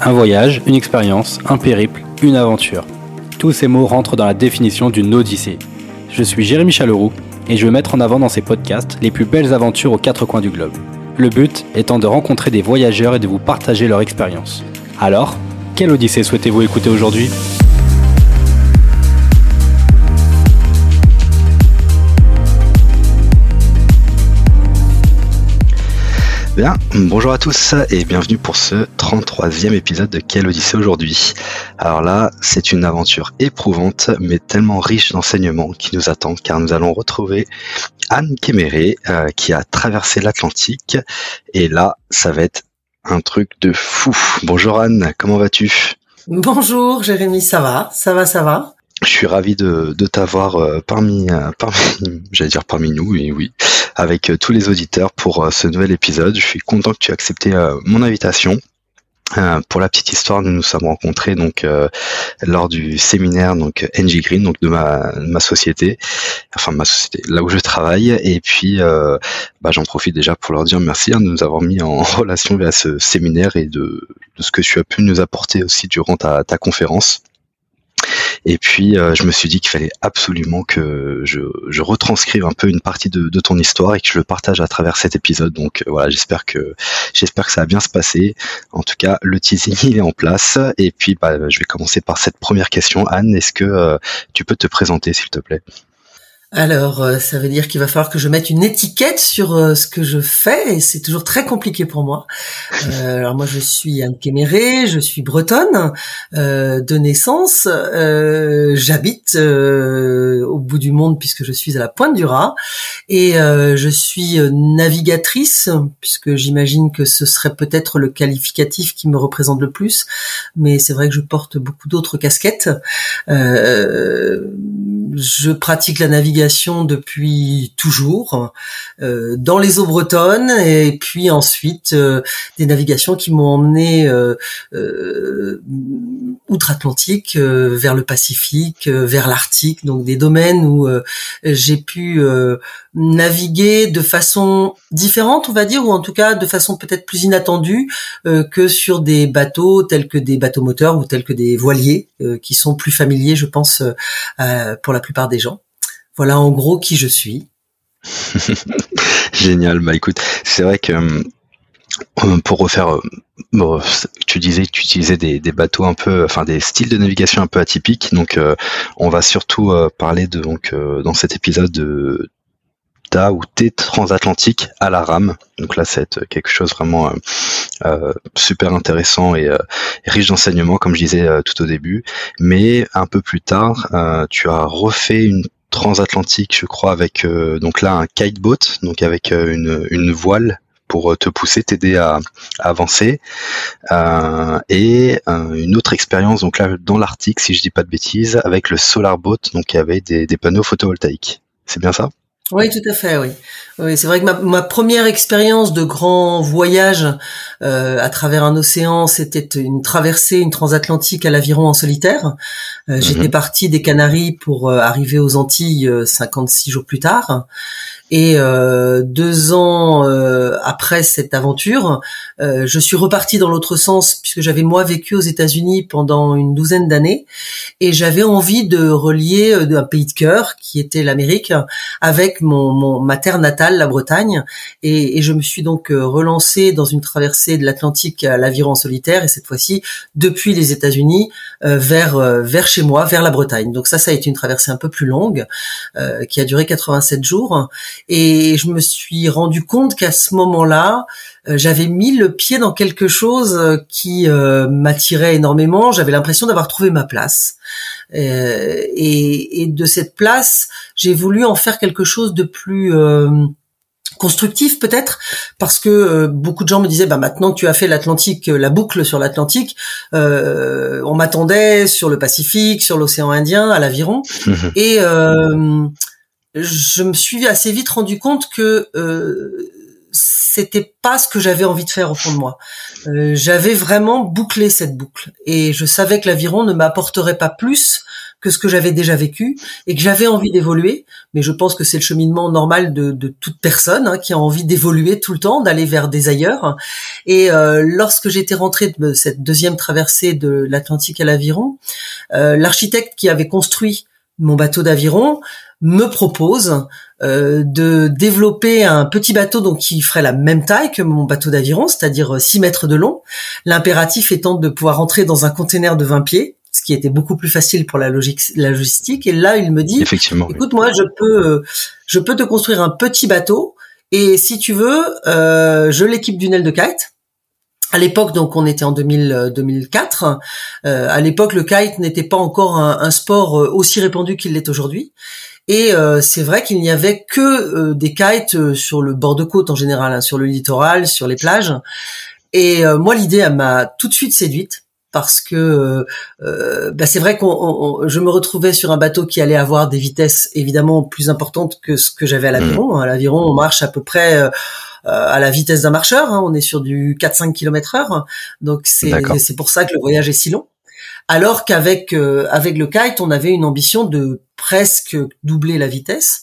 Un voyage, une expérience, un périple, une aventure. Tous ces mots rentrent dans la définition d'une odyssée. Je suis Jérémy Chaleroux et je veux mettre en avant dans ces podcasts les plus belles aventures aux quatre coins du globe. Le but étant de rencontrer des voyageurs et de vous partager leur expérience. Alors, quelle odyssée souhaitez-vous écouter aujourd'hui? Bien, bonjour à tous et bienvenue pour ce 33e épisode de Quelle Odyssée aujourd'hui. Alors là, c'est une aventure éprouvante mais tellement riche d'enseignements qui nous attend car nous allons retrouver Anne Kéméré euh, qui a traversé l'Atlantique et là, ça va être un truc de fou. Bonjour Anne, comment vas-tu? Bonjour Jérémy, ça va, ça va, ça va. Je suis ravi de, t'avoir euh, parmi, euh, parmi j'allais dire parmi nous, et oui, avec euh, tous les auditeurs pour ce nouvel épisode. Je suis content que tu aies accepté mon invitation. pour la petite histoire, nous nous sommes rencontrés donc lors du séminaire donc NG Green donc de ma, ma société, enfin ma société là où je travaille et puis bah, j'en profite déjà pour leur dire merci hein, de nous avoir mis en relation via ce séminaire et de, de, ce que tu as pu nous apporter aussi durant ta, ta conférence. Et puis, euh, je me suis dit qu'il fallait absolument que je, retranscrive un peu une partie de, de, ton histoire et que je le partage à travers cet épisode. Donc euh, voilà, j'espère que j'espère que ça va bien se passer. En tout cas, le teasing il est en place. Et puis, bah, je vais commencer par cette première question. Anne, est-ce que euh, tu peux te présenter, s'il te plaît? Alors, euh, ça veut dire qu'il va falloir que je mette une étiquette sur euh, ce que je fais, et c'est toujours très compliqué pour moi. Euh, alors moi, je suis Anne Kéméré, je suis bretonne de naissance, j'habite au bout du monde puisque je suis à la pointe du Raz, et je suis navigatrice, puisque j'imagine que ce serait peut-être le qualificatif qui me représente le plus, mais c'est vrai que je porte beaucoup d'autres casquettes. Je pratique la navigation depuis toujours euh, dans les eaux bretonnes et puis ensuite euh, des navigations qui m'ont emmené euh, outre-Atlantique vers le Pacifique, vers l'Arctique, donc des domaines où j'ai pu naviguer de façon différente, on va dire, ou en tout cas de façon peut-être plus inattendue que sur des bateaux tels que des bateaux moteurs ou tels que des voiliers qui sont plus familiers, je pense, pour la plupart des gens. Voilà en gros qui je suis. Génial. Bah écoute, c'est vrai que euh, pour refaire, euh, tu disais que tu utilisais des, bateaux un peu, enfin des styles de navigation un peu atypiques. Donc, euh, on va surtout parler de donc dans cet épisode de ou T transatlantique à la rame. Donc là, c'est quelque chose vraiment super intéressant et, riche d'enseignements, comme je disais tout au début. Mais un peu plus tard, tu as refait une transatlantique, je crois, avec euh, donc là un kiteboat, donc avec euh, une, voile pour euh, te pousser, t'aider à, avancer. et une autre expérience, donc là dans l'Arctique, si je dis pas de bêtises, avec le Solar Boat, donc il des panneaux photovoltaïques. C'est bien ça? Oui, tout à fait, oui. Oui, c'est vrai que ma, ma première expérience de grand voyage euh, à travers un océan, c'était une traversée, une transatlantique à l'aviron en solitaire. Euh, j'étais mhm. parti des Canaries pour euh, arriver aux Antilles 56 jours plus tard. Et euh, deux ans euh, après cette aventure, euh, je suis reparti dans l'autre sens puisque j'avais moi vécu aux États-Unis pendant une douzaine d'années et j'avais envie de relier un pays de cœur qui était l'Amérique avec mon, mon, ma terre natale, la Bretagne. Et, et je me suis donc relancé dans une traversée de l'Atlantique à l'aviron solitaire et cette fois-ci depuis les États-Unis vers vers chez moi, vers la Bretagne. Donc ça, ça a été une traversée un peu plus longue qui a duré 87 jours et je me suis rendu compte qu'à ce moment-là, euh, j'avais mis le pied dans quelque chose euh, qui euh, m'attirait énormément. J'avais l'impression d'avoir trouvé ma place. et, de cette place, j'ai voulu en faire quelque chose de plus constructif peut-être parce que beaucoup de gens me disaient bah maintenant que tu as fait l'Atlantique la boucle sur l'Atlantique on m'attendait sur le Pacifique sur l'océan Indien à l'aviron et je me suis assez vite rendu compte que euh, c'était pas ce que j'avais envie de faire au fond de moi. Euh, j'avais vraiment bouclé cette boucle et je savais que l'aviron ne m'apporterait pas plus que ce que j'avais déjà vécu et que j'avais envie d'évoluer. Mais je pense que c'est le cheminement normal de, de toute personne hein, qui a envie d'évoluer tout le temps, d'aller vers des ailleurs. Et euh, lorsque j'étais rentrée de cette deuxième traversée de l'Atlantique à l'aviron, euh, l'architecte qui avait construit mon bateau d'aviron me propose euh, de développer un petit bateau donc qui ferait la même taille que mon bateau d'aviron, c'est-à-dire 6 mètres de long. L'impératif étant de pouvoir entrer dans un container de 20 pieds, ce qui était beaucoup plus facile pour la, logistique. Et là, il me dit, Effectivement, écoute, moi, je peux, euh, je peux te construire un petit bateau. Et si tu veux, euh, je l'équipe d'une aile de kite à l'époque, donc on était en 2000, 2004. Euh, à l'époque, le kite n'était pas encore un, un sport aussi répandu qu'il l'est aujourd'hui. Et euh, c'est vrai qu'il n'y avait que euh, des kites euh, sur le bord de côte en général, hein, sur le littoral, sur les plages. Et moi, l'idée, elle m'a tout de suite séduite parce que bah, c'est vrai qu'on je me retrouvais sur un bateau qui allait avoir des vitesses évidemment plus importantes que ce que j'avais à l'aviron. Mmh. À l'aviron, on marche à peu près à la vitesse d'un marcheur. Hein. on est sur du 4-5 km heure. Donc c'est c'est pour ça que le voyage est si long alors qu'avec euh, avec le kite, on avait une ambition de presque doubler la vitesse.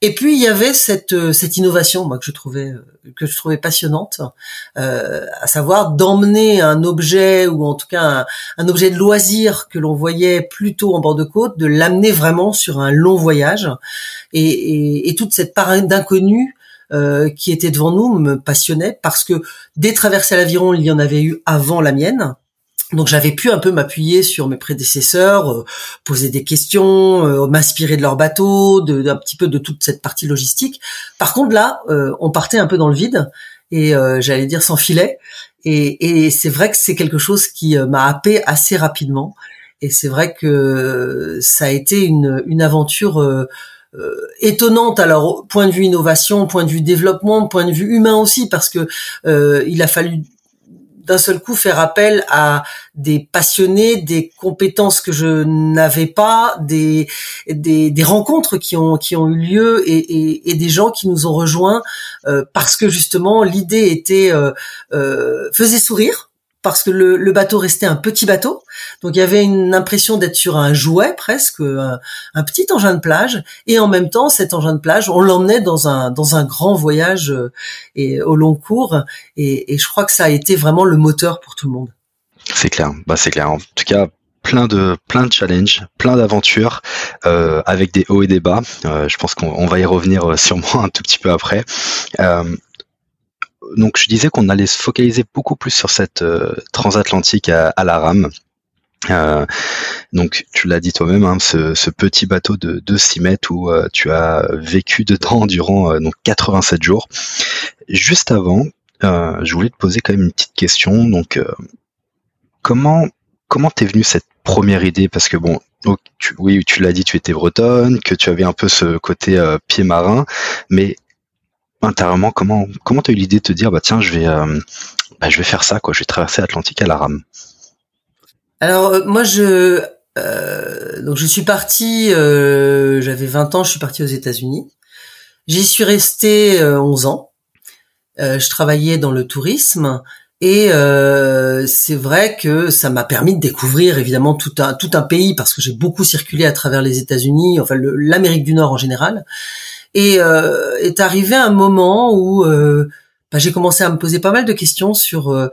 Et puis il y avait cette euh, cette innovation, moi que je trouvais euh, que je trouvais passionnante, à savoir d'emmener un objet ou en tout cas un, objet de loisir que l'on voyait plutôt en bord de côte, de l'amener vraiment sur un long voyage. Et, et, toute cette part d'inconnu qui était devant nous me passionnait parce que des traversées à l'aviron, il y en avait eu avant la mienne, donc j'avais pu un peu m'appuyer sur mes prédécesseurs, euh, poser des questions, euh, m'inspirer de leur bateau, d'un petit peu de toute cette partie logistique. Par contre là, euh, on partait un peu dans le vide et j'allais dire sans filet. Et, et c'est vrai que c'est quelque chose qui m'a happé assez rapidement. Et c'est vrai que ça a été une, une aventure étonnante alors point de vue innovation, point de vue développement, point de vue humain aussi parce que il a fallu d'un seul coup faire appel à des passionnés, des compétences que je n'avais pas, des, des, rencontres qui ont qui ont eu lieu et des gens qui nous ont rejoints euh, parce que justement l'idée était euh, euh, faisait sourire parce que le, bateau restait un petit bateau, donc il y avait une impression d'être sur un jouet presque, un, petit engin de plage, et en même temps cet engin de plage, on l'emmenait dans un dans un grand voyage euh, et au long cours, et, je crois que ça a été vraiment le moteur pour tout le monde. C'est clair, bah c'est clair. En tout cas, plein de plein de challenges, plein d'aventures euh, avec des hauts et des bas. Euh, je pense qu'on va y revenir sûrement un tout petit peu après donc je disais qu'on allait se focaliser beaucoup plus sur cette euh, transatlantique à, la rame. Euh, donc tu l'as dit toi-même, hein, ce, petit bateau de, 6 mètres où euh, tu as vécu dedans durant donc 87 jours. Juste avant, je voulais te poser quand même une petite question. Donc comment comment t'es venue cette première idée? Parce que bon, oui, tu l'as dit, tu étais bretonne, que tu avais un peu ce côté pied marin, mais intérieurement, comment comment t'as eu l'idée de te dire bah tiens je vais euh, bah, je vais faire ça quoi, je vais traverser l'Atlantique à la rame. Alors euh, moi je euh, donc je suis parti, j'avais 20 ans, je suis parti aux États-Unis. J'y suis resté 11 ans. je travaillais dans le tourisme et c'est vrai que ça m'a permis de découvrir évidemment tout un tout un pays parce que j'ai beaucoup circulé à travers les États-Unis, enfin l'Amérique du Nord en général. Et euh, est arrivé un moment où euh, bah, j'ai commencé à me poser pas mal de questions sur euh,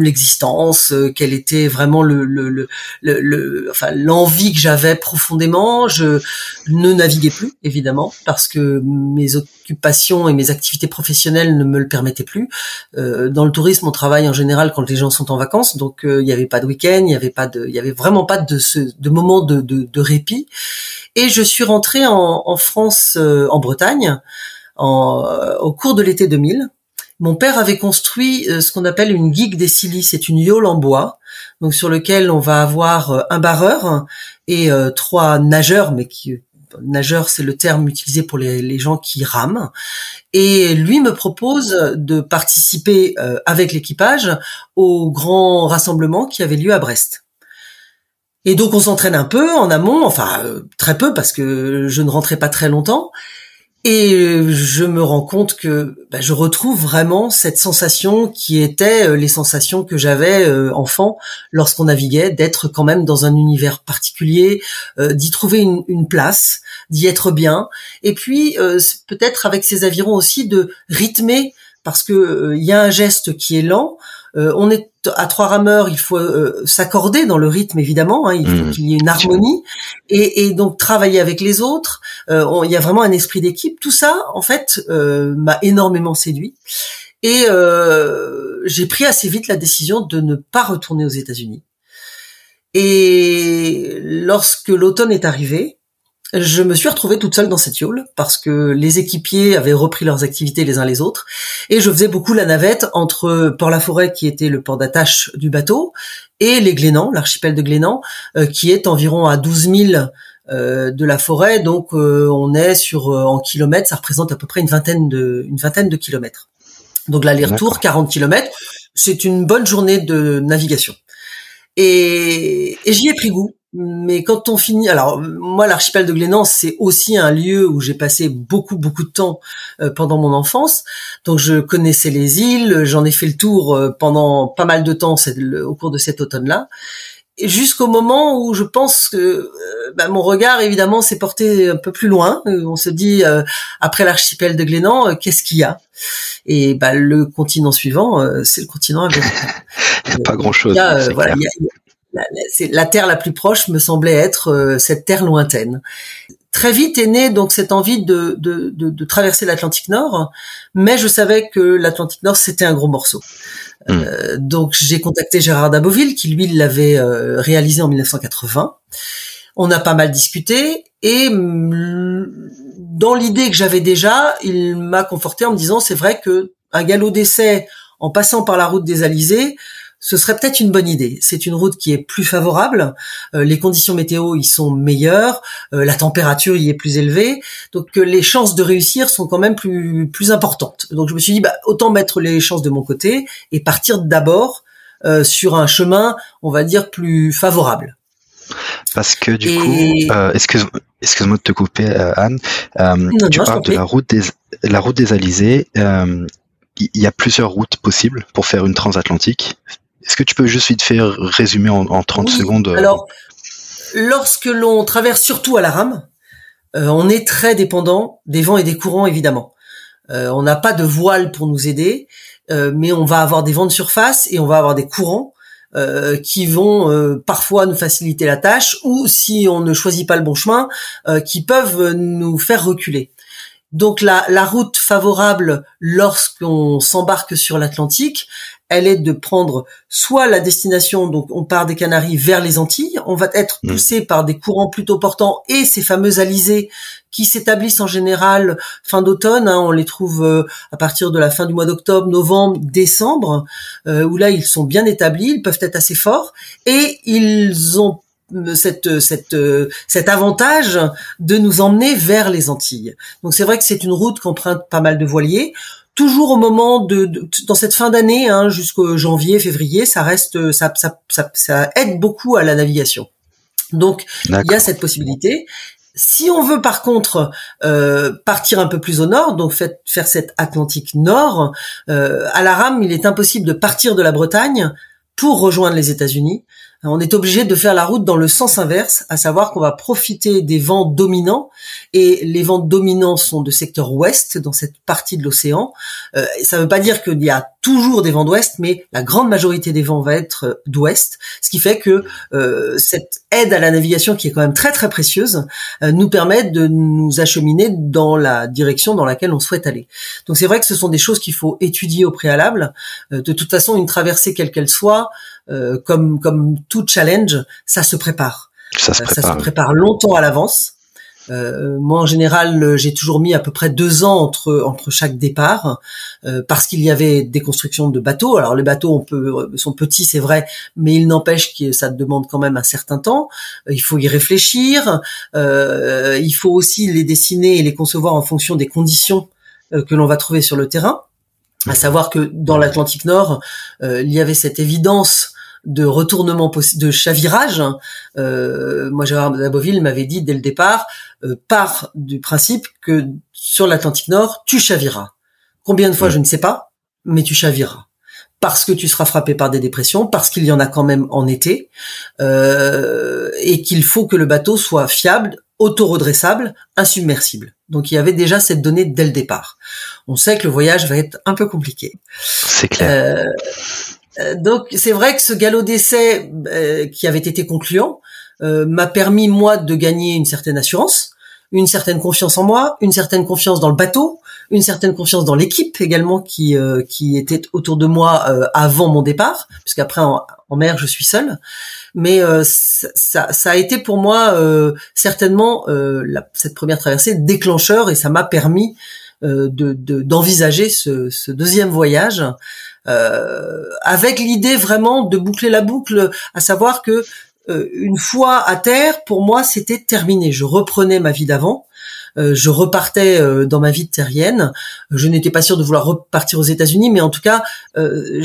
l'existence, quel était vraiment le, le, le, le enfin l'envie que j'avais profondément. Je ne naviguais plus évidemment parce que mes occupations et mes activités professionnelles ne me le permettaient plus. Euh, dans le tourisme, on travaille en général quand les gens sont en vacances, donc il n'y avait pas de week-end, il y avait pas de, il y avait vraiment pas de ce de moment de, de, de répit. Et je suis rentrée en, France, euh, en Bretagne, euh, au cours de l'été 2000. Mon père avait construit euh, ce qu'on appelle une gigue des Scilly, c'est une yole en bois, donc sur lequel on va avoir un barreur et trois nageurs, mais qui nageur c'est le terme utilisé pour les, gens qui rament. Et lui me propose de participer avec l'équipage au grand rassemblement qui avait lieu à Brest. Et donc on s'entraîne un peu en amont, enfin euh, très peu parce que je ne rentrais pas très longtemps. Et euh, je me rends compte que bah, je retrouve vraiment cette sensation qui était euh, les sensations que j'avais enfant lorsqu'on naviguait, d'être quand même dans un univers particulier, d'y trouver une, une place, d'y être bien, et puis peut-être avec ces avirons aussi de rythmer parce que il y a un geste qui est lent, euh, on est à trois rameurs, il faut euh, s'accorder dans le rythme évidemment. Hein, il faut mmh. qu'il y ait une harmonie et, donc travailler avec les autres. Euh, il y a vraiment un esprit d'équipe. Tout ça, en fait, m'a énormément séduit. Et j'ai pris assez vite la décision de ne pas retourner aux États-Unis. Et lorsque l'automne est arrivé, je me suis retrouvée toute seule dans cette yole parce que les équipiers avaient repris leurs activités les uns les autres et je faisais beaucoup la navette entre Port-la-Forêt qui était le port d'attache du bateau et les Glénans, l'archipel de Glénans euh, qui est environ à 12 000 euh, de la forêt donc euh, on est sur en kilomètres ça représente à peu près une vingtaine de une vingtaine de kilomètres. Donc l'aller-retour 40 kilomètres, c'est une bonne journée de navigation. Et, et j'y ai pris goût mais quand on finit, alors moi l'archipel de Glénan c'est aussi un lieu où j'ai passé beaucoup beaucoup de temps euh, pendant mon enfance, donc je connaissais les îles, j'en ai fait le tour euh, pendant pas mal de temps au cours de cet automne-là, jusqu'au moment où je pense que euh, bah, mon regard évidemment s'est porté un peu plus loin. On se dit après l'archipel de Glénan, qu'est-ce qu'il y a? Et bah, le continent suivant, c'est le continent américain. il n'y a pas grand-chose. Voilà, la, la, terre la plus proche me semblait être euh, cette terre lointaine. Très vite est née donc cette envie de, de, de, de traverser l'Atlantique Nord, mais je savais que l'Atlantique Nord c'était un gros morceau. Hmm. Euh, donc j'ai contacté Gérard Daboville qui lui l'avait euh, réalisé en 1980. On a pas mal discuté et dans l'idée que j'avais déjà, il m'a conforté en me disant c'est vrai que un galop d'essai en passant par la route des Alizés, ce serait peut-être une bonne idée. C'est une route qui est plus favorable, euh, les conditions météo y sont meilleures, euh, la température y est plus élevée, donc euh, les chances de réussir sont quand même plus plus importantes. Donc je me suis dit bah autant mettre les chances de mon côté et partir d'abord sur un chemin, on va dire plus favorable. Parce que du coup, excuse, excuse-moi de te couper, Anne. tu parles de la route des la route des Alizés. Il y a plusieurs routes possibles pour faire une transatlantique. Est-ce que tu peux juste vite faire résumer en, 30 secondes euh, Alors, lorsque l'on traverse surtout à la rame, euh, on est très dépendant des vents et des courants, évidemment. Euh, on n'a pas de voile pour nous aider, mais on va avoir des vents de surface et on va avoir des courants qui vont parfois nous faciliter la tâche ou si on ne choisit pas le bon chemin, qui peuvent nous faire reculer. Donc la, la route favorable lorsqu'on s'embarque sur l'Atlantique, elle est de prendre soit la destination, donc on part des Canaries vers les Antilles, on va être mmh. poussé par des courants plutôt portants et ces fameux alizés qui s'établissent en général fin d'automne, hein, on les trouve euh, à partir de la fin du mois d'octobre, novembre, décembre, euh, où là ils sont bien établis, ils peuvent être assez forts et ils ont euh, cette, cette, cet avantage de nous emmener vers les Antilles. Donc c'est vrai que c'est une route qu'empruntent pas mal de voiliers toujours au moment de, dans cette fin d'année hein, jusqu'au janvier, février, ça reste ça, ça, ça, ça, aide beaucoup à la navigation. Donc il y a cette possibilité. Si on veut par contre euh, partir un peu plus au nord, donc fait, faire cette Atlantique Nord, euh, à la rame, il est impossible de partir de la Bretagne pour rejoindre les États-Unis on est obligé de faire la route dans le sens inverse, à savoir qu'on va profiter des vents dominants, et les vents dominants sont de secteur ouest dans cette partie de l'océan. Euh, ça ne veut pas dire qu'il y a toujours des vents d'ouest, mais la grande majorité des vents va être euh, d'ouest, ce qui fait que euh, cette aide à la navigation, qui est quand même très très précieuse, nous permet de nous acheminer dans la direction dans laquelle on souhaite aller. Donc c'est vrai que ce sont des choses qu'il faut étudier au préalable. de toute façon, une traversée quelle qu'elle soit, euh, comme comme tout challenge, ça se prépare. Ça se prépare, euh, ça se prépare longtemps à l'avance. Euh, moi, en général, j'ai toujours mis à peu près deux ans entre entre chaque départ, euh, parce qu'il y avait des constructions de bateaux. Alors, les bateaux, on peut, sont petits, c'est vrai, mais il n'empêche que ça demande quand même un certain temps. il faut y réfléchir. Euh, il faut aussi les dessiner et les concevoir en fonction des conditions que l'on va trouver sur le terrain. À savoir que dans l'Atlantique Nord, il y avait cette évidence de retournement de chavirage. Euh, moi, Gérard Daboville m'avait dit dès le départ, euh, part du principe que sur l'Atlantique Nord, tu chaviras. Combien de fois, je ne sais pas, mais tu chaviras parce que tu seras frappé par des dépressions, parce qu'il y en a quand même en été, euh, et qu'il faut que le bateau soit fiable, auto-redressable, insubmersible. Donc il y avait déjà cette donnée dès le départ. On sait que le voyage va être un peu compliqué. C'est clair. Euh, euh donc c'est vrai que ce galop d'essai euh, qui avait été concluant euh, m'a permis moi de gagner une certaine assurance, une certaine confiance en moi, une certaine confiance dans le bateau, une certaine confiance dans l'équipe également qui euh, qui était autour de moi avant mon départ, puisqu'après en, en mer je suis seul mais euh, ça, ça, a été pour moi euh, certainement euh, la, cette première traversée déclencheur et ça m'a permis de, d'envisager ce, ce, deuxième voyage avec l'idée vraiment de boucler la boucle, à savoir que une fois à terre, pour moi, c'était terminé. Je reprenais ma vie d'avant. Euh, je repartais euh, dans ma vie terrienne. Je n'étais pas sûr de vouloir repartir aux États-Unis, mais en tout cas, euh,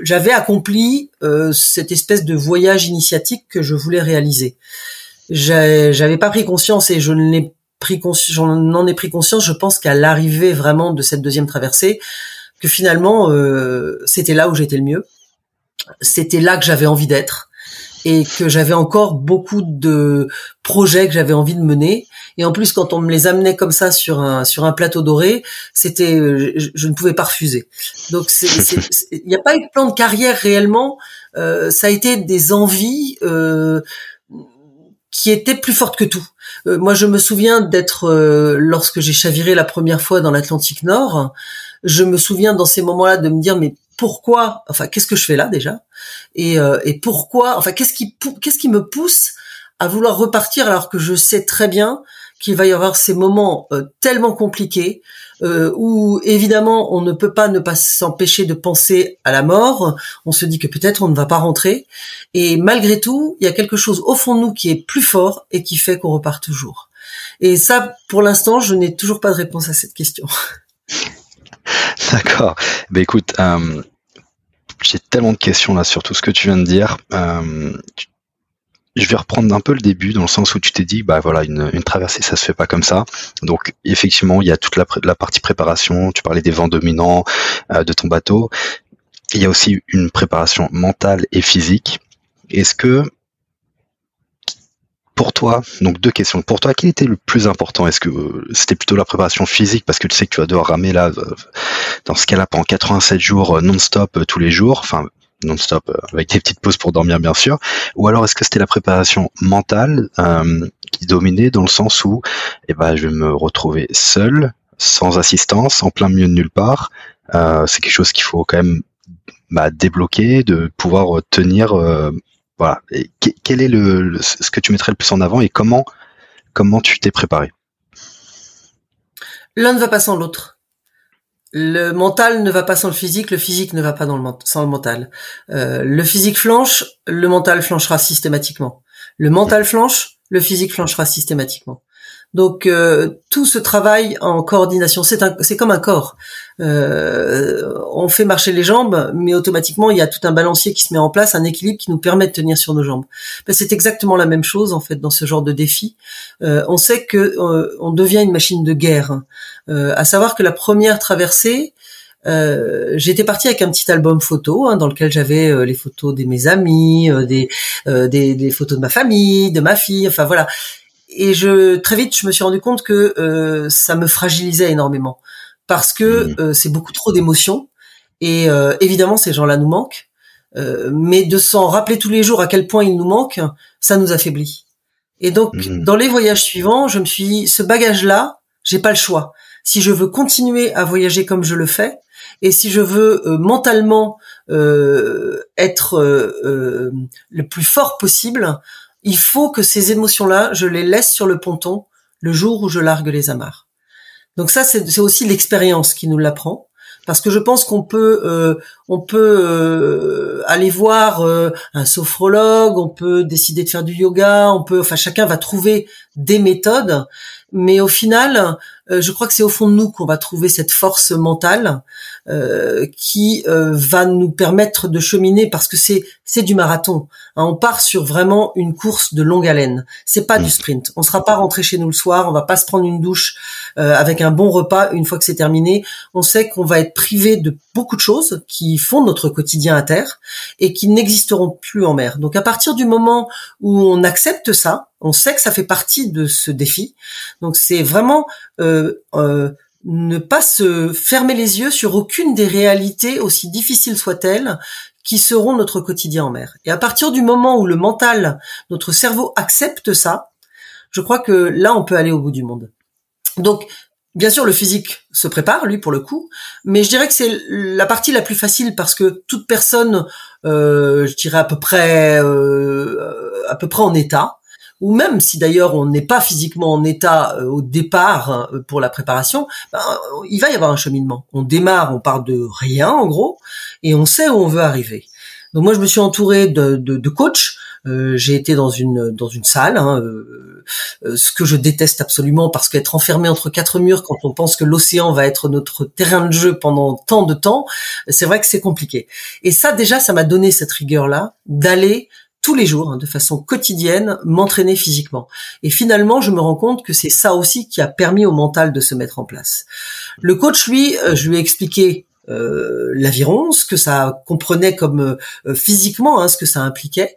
j'avais accompli cette espèce de voyage initiatique que je voulais réaliser. J'avais pas pris conscience et je pris j'en ai pris conscience. Je pense qu'à l'arrivée vraiment de cette deuxième traversée, que finalement c'était là où j'étais le mieux. C'était là que j'avais envie d'être et que j'avais encore beaucoup de projets que j'avais envie de mener. Et en plus, quand on me les amenait comme ça sur un sur un plateau doré, c'était je, ne pouvais pas refuser. Donc il n'y a pas eu de plan de carrière réellement. Euh, ça a été des envies euh, qui étaient plus fortes que tout. Euh, moi, je me souviens d'être euh, lorsque j'ai chaviré la première fois dans l'Atlantique Nord. Je me souviens dans ces moments-là de me dire mais pourquoi, enfin, qu'est-ce que je fais là déjà, et, euh, et pourquoi, enfin, qu'est-ce qui, qu'est-ce qui me pousse à vouloir repartir alors que je sais très bien qu'il va y avoir ces moments euh, tellement compliqués euh, où évidemment on ne peut pas ne pas s'empêcher de penser à la mort. On se dit que peut-être on ne va pas rentrer, et malgré tout, il y a quelque chose au fond de nous qui est plus fort et qui fait qu'on repart toujours. Et ça, pour l'instant, je n'ai toujours pas de réponse à cette question. D'accord. Ben écoute, euh, j'ai tellement de questions là sur tout ce que tu viens de dire. Euh, je vais reprendre un peu le début dans le sens où tu t'es dit, bah voilà, une, traversée, ça se fait pas comme ça. Donc effectivement, il y a toute la, partie préparation. Tu parlais des vents dominants euh, de ton bateau. Il y a aussi une préparation mentale et physique. Est-ce que pour toi, donc deux questions. Pour toi, quel était le plus important? Est-ce que euh, c'était plutôt la préparation physique? Parce que tu sais que tu vas devoir ramer là, euh, dans ce cas-là, pendant 87 jours euh, non-stop tous les jours, enfin non-stop avec des petites pauses pour dormir bien sûr, ou alors est-ce que c'était la préparation mentale qui dominait dans le sens où, eh ben, je vais me retrouver seul, sans assistance, en plein milieu de nulle part? c'est quelque chose qu'il faut quand même bah, débloquer, de pouvoir tenir voilà. Et quel est le, ce que tu mettrais le plus en avant et comment comment tu t'es préparé? L'un ne va pas sans l'autre. Le mental ne va pas sans le physique, le physique ne va pas dans le, sans le mental. Euh, le physique flanche, le mental flanchera systématiquement. Le mental flanche, le physique flanchera systématiquement. Donc euh, tout ce travail en coordination, c'est comme un corps. Euh, on fait marcher les jambes, mais automatiquement il y a tout un balancier qui se met en place, un équilibre qui nous permet de tenir sur nos jambes. Ben, c'est exactement la même chose en fait dans ce genre de défi. Euh, on sait que on devient une machine de guerre. à savoir que la première traversée, j'étais partie avec un petit album photo hein, dans lequel j'avais les photos de mes amis, des, des, des photos de ma famille, de ma fille, enfin voilà et je très vite je me suis rendu compte que euh, ça me fragilisait énormément. Parce que mmh. euh, c'est beaucoup trop d'émotions. Et euh, évidemment ces gens-là nous manquent. Mais de s'en rappeler tous les jours à quel point ils nous manquent ça nous affaiblit. Et donc mmh. dans les voyages suivants je me suis dit ce bagage là j'ai pas le choix. Si je veux continuer à voyager comme je le fais et si je veux mentalement être le plus fort possible il faut que ces émotions-là, je les laisse sur le ponton le jour où je largue les amarres. Donc ça, c'est aussi l'expérience qui nous l'apprend, parce que je pense qu'on peut, euh, on peut euh, aller voir euh, un sophrologue, on peut décider de faire du yoga, on peut, enfin chacun va trouver des méthodes, mais au final, je crois que c'est au fond de nous qu'on va trouver cette force mentale euh, qui euh, va nous permettre de cheminer parce que c'est c'est du marathon. Hein, on part sur vraiment une course de longue haleine. C'est pas du mm. sprint. On sera pas rentré chez nous le soir. On va pas se prendre une douche avec un bon repas une fois que c'est terminé. On sait qu'on va être privé de beaucoup de choses qui font notre quotidien à terre et qui n'existeront plus en mer. Donc à partir du moment où on accepte ça, on sait que ça fait partie de ce défi. Donc c'est vraiment euh, euh, ne pas se fermer les yeux sur aucune des réalités, aussi difficiles soient-elles, qui seront notre quotidien en mer. Et à partir du moment où le mental, notre cerveau accepte ça, je crois que là, on peut aller au bout du monde. Donc, bien sûr, le physique se prépare, lui, pour le coup, mais je dirais que c'est la partie la plus facile parce que toute personne, euh, je dirais à peu près, à peu près en état, ou même si d'ailleurs on n'est pas physiquement en état euh, au départ hein, pour la préparation, ben, il va y avoir un cheminement. On démarre, on part de rien en gros, et on sait où on veut arriver. Donc moi je me suis entouré de, de, de coachs. Euh, j'ai été dans une dans une salle, hein, euh, ce que je déteste absolument parce qu'être enfermé entre quatre murs quand on pense que l'océan va être notre terrain de jeu pendant tant de temps, c'est vrai que c'est compliqué. Et ça déjà, ça m'a donné cette rigueur là d'aller tous les jours, hein, de façon quotidienne, m'entraîner physiquement. Et finalement, je me rends compte que c'est ça aussi qui a permis au mental de se mettre en place. Le coach, lui, euh, je lui ai expliqué l'aviron, ce que ça comprenait comme euh, physiquement, hein, ce que ça impliquait,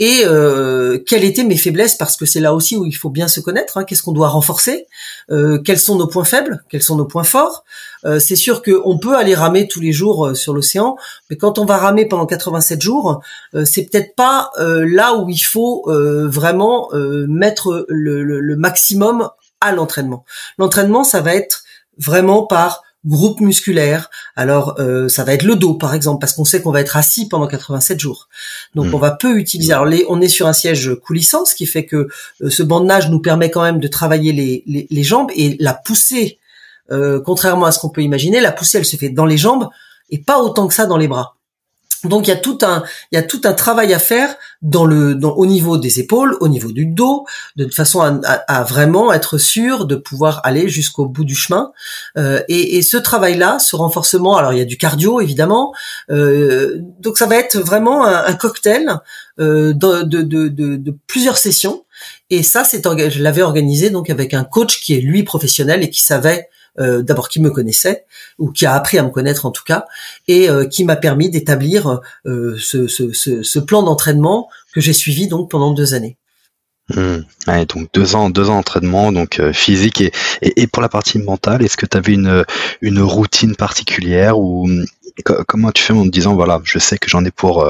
et euh, quelles étaient mes faiblesses, parce que c'est là aussi où il faut bien se connaître, hein, qu'est-ce qu'on doit renforcer, euh, quels sont nos points faibles, quels sont nos points forts. Euh, c'est sûr qu'on peut aller ramer tous les jours euh, sur l'océan, mais quand on va ramer pendant 87 jours, euh, c'est peut-être pas là où il faut vraiment mettre le, le maximum à l'entraînement. L'entraînement, ça va être vraiment par groupe musculaire. Alors euh, ça va être le dos par exemple parce qu'on sait qu'on va être assis pendant 87 jours. Donc hmm. on va peu utiliser. Alors on est sur un siège coulissant, ce qui fait que euh, ce nage nous permet quand même de travailler les, les, jambes et la poussée. Euh, contrairement à ce qu'on peut imaginer, la poussée elle se fait dans les jambes et pas autant que ça dans les bras. Donc il y a tout un il y a tout un travail à faire dans le au niveau des épaules, au niveau du dos, de façon à, vraiment être sûr de pouvoir aller jusqu'au bout du chemin. Euh, et, ce travail-là, ce renforcement, alors il y a du cardio évidemment, euh, donc ça va être vraiment un, cocktail euh, de, de, plusieurs sessions. Et ça, c'est je l'avais organisé donc avec un coach qui est lui professionnel et qui savait euh, d'abord qui me connaissait ou qui a appris à me connaître en tout cas et euh, qui m'a permis d'établir euh, ce, plan d'entraînement que j'ai suivi donc pendant deux années. Mmh. donc deux ans, deux ans d'entraînement, donc physique et, et, pour la partie mentale, est-ce que tu avais une, une routine particulière ou comment tu fais en te disant voilà, je sais que j'en ai pour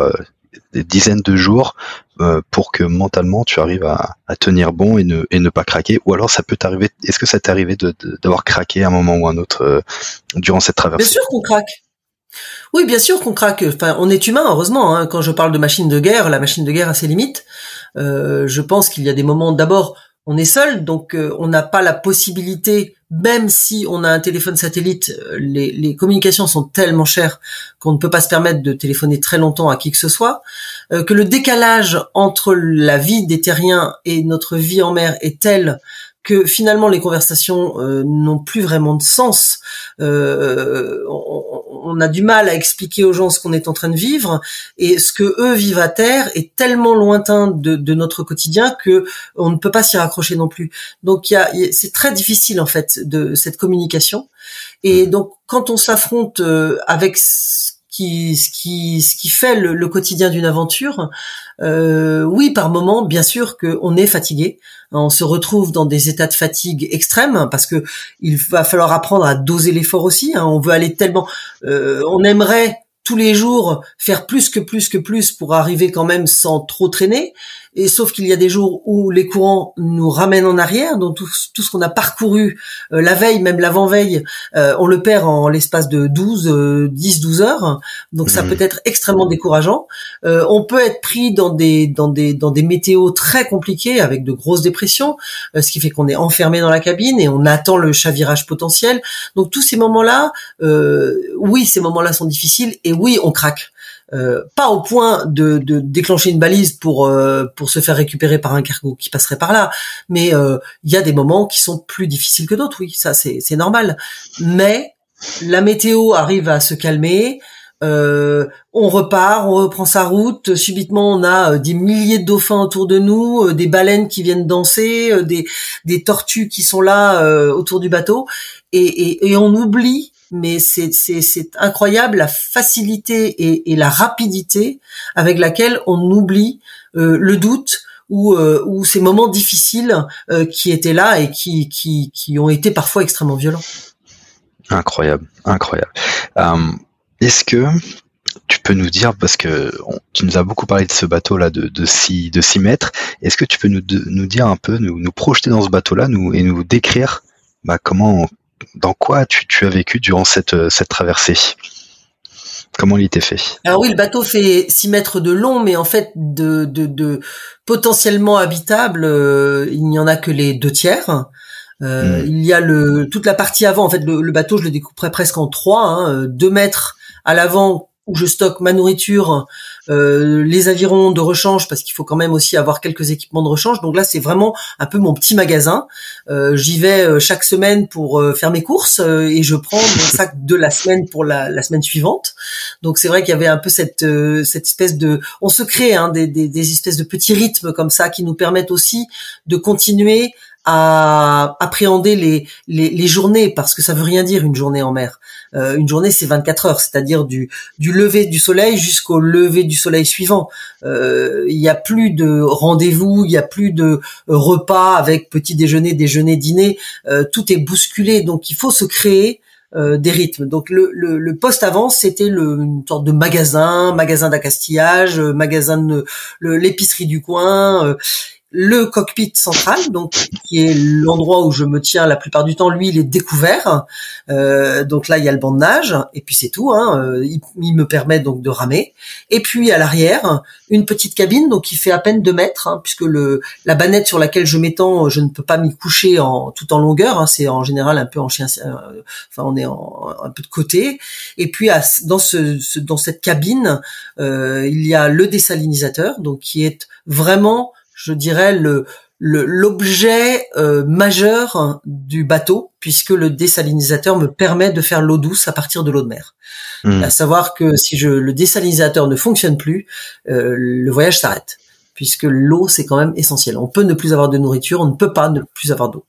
des dizaines de jours euh, pour que mentalement tu arrives à, tenir bon et ne, et ne pas craquer Ou alors ça peut t'arriver, est-ce que ça t'est arrivé d'avoir craqué à un moment ou un autre euh, durant cette traversée? Bien sûr qu'on craque. Oui, bien sûr qu'on craque. Enfin, on est humain, heureusement. Hein. Quand je parle de machine de guerre, la machine de guerre a ses limites. Euh, je pense qu'il y a des moments d'abord on est seul, donc euh, on n'a pas la possibilité, même si on a un téléphone satellite, euh, les, communications sont tellement chères qu'on ne peut pas se permettre de téléphoner très longtemps à qui que ce soit, euh, que le décalage entre la vie des terriens et notre vie en mer est tel que finalement les conversations n'ont plus vraiment de sens. On a du mal à expliquer aux gens ce qu'on est en train de vivre et ce que eux vivent à terre est tellement lointain de, notre quotidien que on ne peut pas s'y raccrocher non plus. Donc il c'est très difficile en fait de cette communication. Et donc quand on s'affronte euh, avec ce qui, ce qui, ce qui fait le, quotidien d'une aventure, euh, oui, par moment, bien sûr qu'on est fatigué. On se retrouve dans des états de fatigue extrêmes parce que il va falloir apprendre à doser l'effort aussi. Hein. On veut aller tellement, euh, on aimerait tous les jours faire plus que plus que plus pour arriver quand même sans trop traîner. Et sauf qu'il y a des jours où les courants nous ramènent en arrière, donc tout, ce qu'on a parcouru euh, la veille, même l'avant-veille, euh, on le perd en l'espace de 12, 10, 12 heures. Donc ça mmh. peut être extrêmement décourageant. Euh, on peut être pris dans des dans des dans des météos très compliqués avec de grosses dépressions, ce qui fait qu'on est enfermé dans la cabine et on attend le chavirage potentiel. Donc tous ces moments-là, oui, ces moments-là sont difficiles et oui, on craque. Pas au point de, de, déclencher une balise pour pour se faire récupérer par un cargo qui passerait par là, mais il y a des moments qui sont plus difficiles que d'autres. Oui, ça c'est c'est normal. Mais la météo arrive à se calmer. Euh, on repart, on reprend sa route. Subitement, on a euh, des milliers de dauphins autour de nous, euh, des baleines qui viennent danser, des, des tortues qui sont là autour du bateau, et, et, on oublie. Mais c'est incroyable la facilité et, et, la rapidité avec laquelle on oublie le doute ou, ou ces moments difficiles qui étaient là et qui, qui, qui ont été parfois extrêmement violents. Incroyable, incroyable. Est-ce que tu peux nous dire, parce que tu nous as beaucoup parlé de ce bateau-là de, de 6, de mètres, est-ce que tu peux nous, nous dire un peu, nous, nous projeter dans ce bateau-là nous, et nous décrire bah, comment, dans quoi tu, tu, as vécu durant cette, cette traversée? Comment il était fait? Alors oui, le bateau fait 6 mètres de long, mais en fait, de, de, de potentiellement habitable, euh, il n'y en a que les deux tiers. Euh, hmm. Il y a le toute la partie avant. En fait, le, le bateau, je le découperais presque en trois. Hein, deux mètres à l'avant où je stocke ma nourriture, euh, les avirons de rechange parce qu'il faut quand même aussi avoir quelques équipements de rechange. Donc là, c'est vraiment un peu mon petit magasin. Euh, j'y vais euh, chaque semaine pour faire mes courses et je prends mon sac de la semaine pour la, semaine suivante. Donc c'est vrai qu'il y avait un peu cette cette espèce de, on se crée hein, des, des, des espèces de petits rythmes comme ça qui nous permettent aussi de continuer à appréhender les, les, journées parce que ça veut rien dire une journée en mer. Euh, une journée c'est 24 heures, c'est-à-dire du, du lever du soleil jusqu'au lever du soleil suivant. Euh, il n'y a plus de rendez-vous, il n'y a plus de repas avec petit déjeuner, déjeuner, dîner. Euh, tout est bousculé, donc il faut se créer des rythmes. Donc le, le, le poste avant, c'était une sorte de magasin, magasin d'accastillage, magasin de l'épicerie du coin le cockpit central, donc qui est l'endroit où je me tiens la plupart du temps. Lui, il est découvert. Euh, donc là, il y a le nage, et puis c'est tout. Hein. Euh, il, me permet donc de ramer. Et puis à l'arrière, une petite cabine, donc qui fait à peine deux mètres, hein, puisque le la banette sur laquelle je m'étends, je ne peux pas m'y coucher en tout en longueur. Hein. c'est en général un peu en chien. Euh, enfin, on est en, un peu de côté. Et puis dans ce, dans cette cabine, il y a le désalinisateur, donc qui est vraiment je dirais, le l'objet euh, majeur du bateau puisque le désalinisateur me permet de faire l'eau douce à partir de l'eau de mer. Hmm. À savoir que si je, le désalinisateur ne fonctionne plus, euh, le voyage s'arrête puisque l'eau c'est quand même essentiel. On peut ne plus avoir de nourriture, on ne peut pas ne plus avoir d'eau.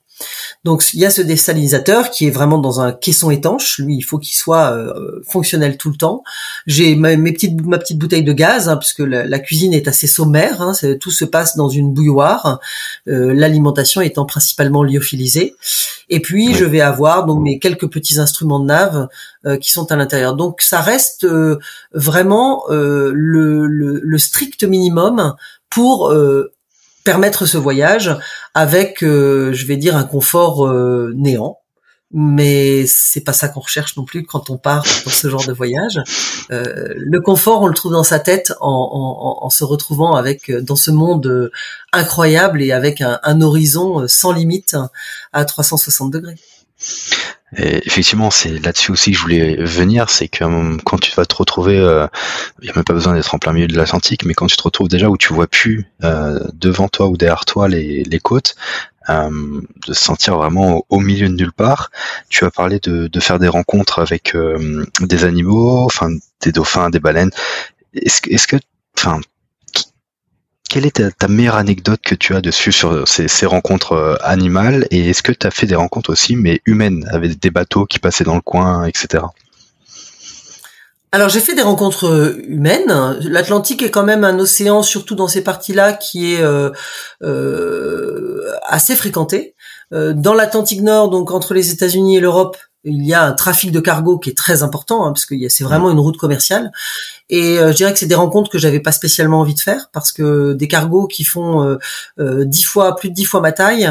Donc il y a ce désalinisateur qui est vraiment dans un caisson étanche. Lui, il faut qu'il soit euh, fonctionnel tout le temps. J'ai ma, mes petites, ma petite bouteille de gaz, hein, puisque la, cuisine est assez sommaire. Hein, tout se passe dans une bouilloire. Euh, l'alimentation étant principalement lyophilisée. Et puis je vais avoir donc mes quelques petits instruments de nave euh, qui sont à l'intérieur. Donc ça reste vraiment le, le, le, strict minimum pour permettre ce voyage avec, euh, je vais dire, un confort euh, néant. Mais c'est pas ça qu'on recherche non plus quand on part dans ce genre de voyage. Euh, le confort, on le trouve dans sa tête en, se retrouvant avec dans ce monde incroyable et avec un, un horizon sans limite à 360 degrés. Et effectivement, c'est là-dessus aussi que je voulais venir, c'est que hum, quand tu vas te retrouver, euh, il n'y a même pas besoin d'être en plein milieu de l'Atlantique, mais quand tu te retrouves déjà où tu vois plus euh, devant toi ou derrière toi les, les côtes, euh, de se sentir vraiment au, milieu de nulle part. Tu as parlé de, de faire des rencontres avec des animaux, enfin des dauphins, des baleines. Est-ce, est-ce que, enfin, quelle est ta, meilleure anecdote que tu as dessus sur ces, rencontres euh, animales? Et est-ce que tu as fait des rencontres aussi mais humaines avec des bateaux qui passaient dans le coin, etc. Alors j'ai fait des rencontres euh, humaines. L'Atlantique est quand même un océan, surtout dans ces parties-là, qui est euh, assez fréquenté. dans l'Atlantique Nord, donc entre les États-Unis et l'Europe, il y a un trafic de cargo qui est très important hein, parce que c'est vraiment une route commerciale. Et euh, je dirais que c'est des rencontres que j'avais pas spécialement envie de faire parce que des cargos qui font euh, euh, dix fois plus de dix fois ma taille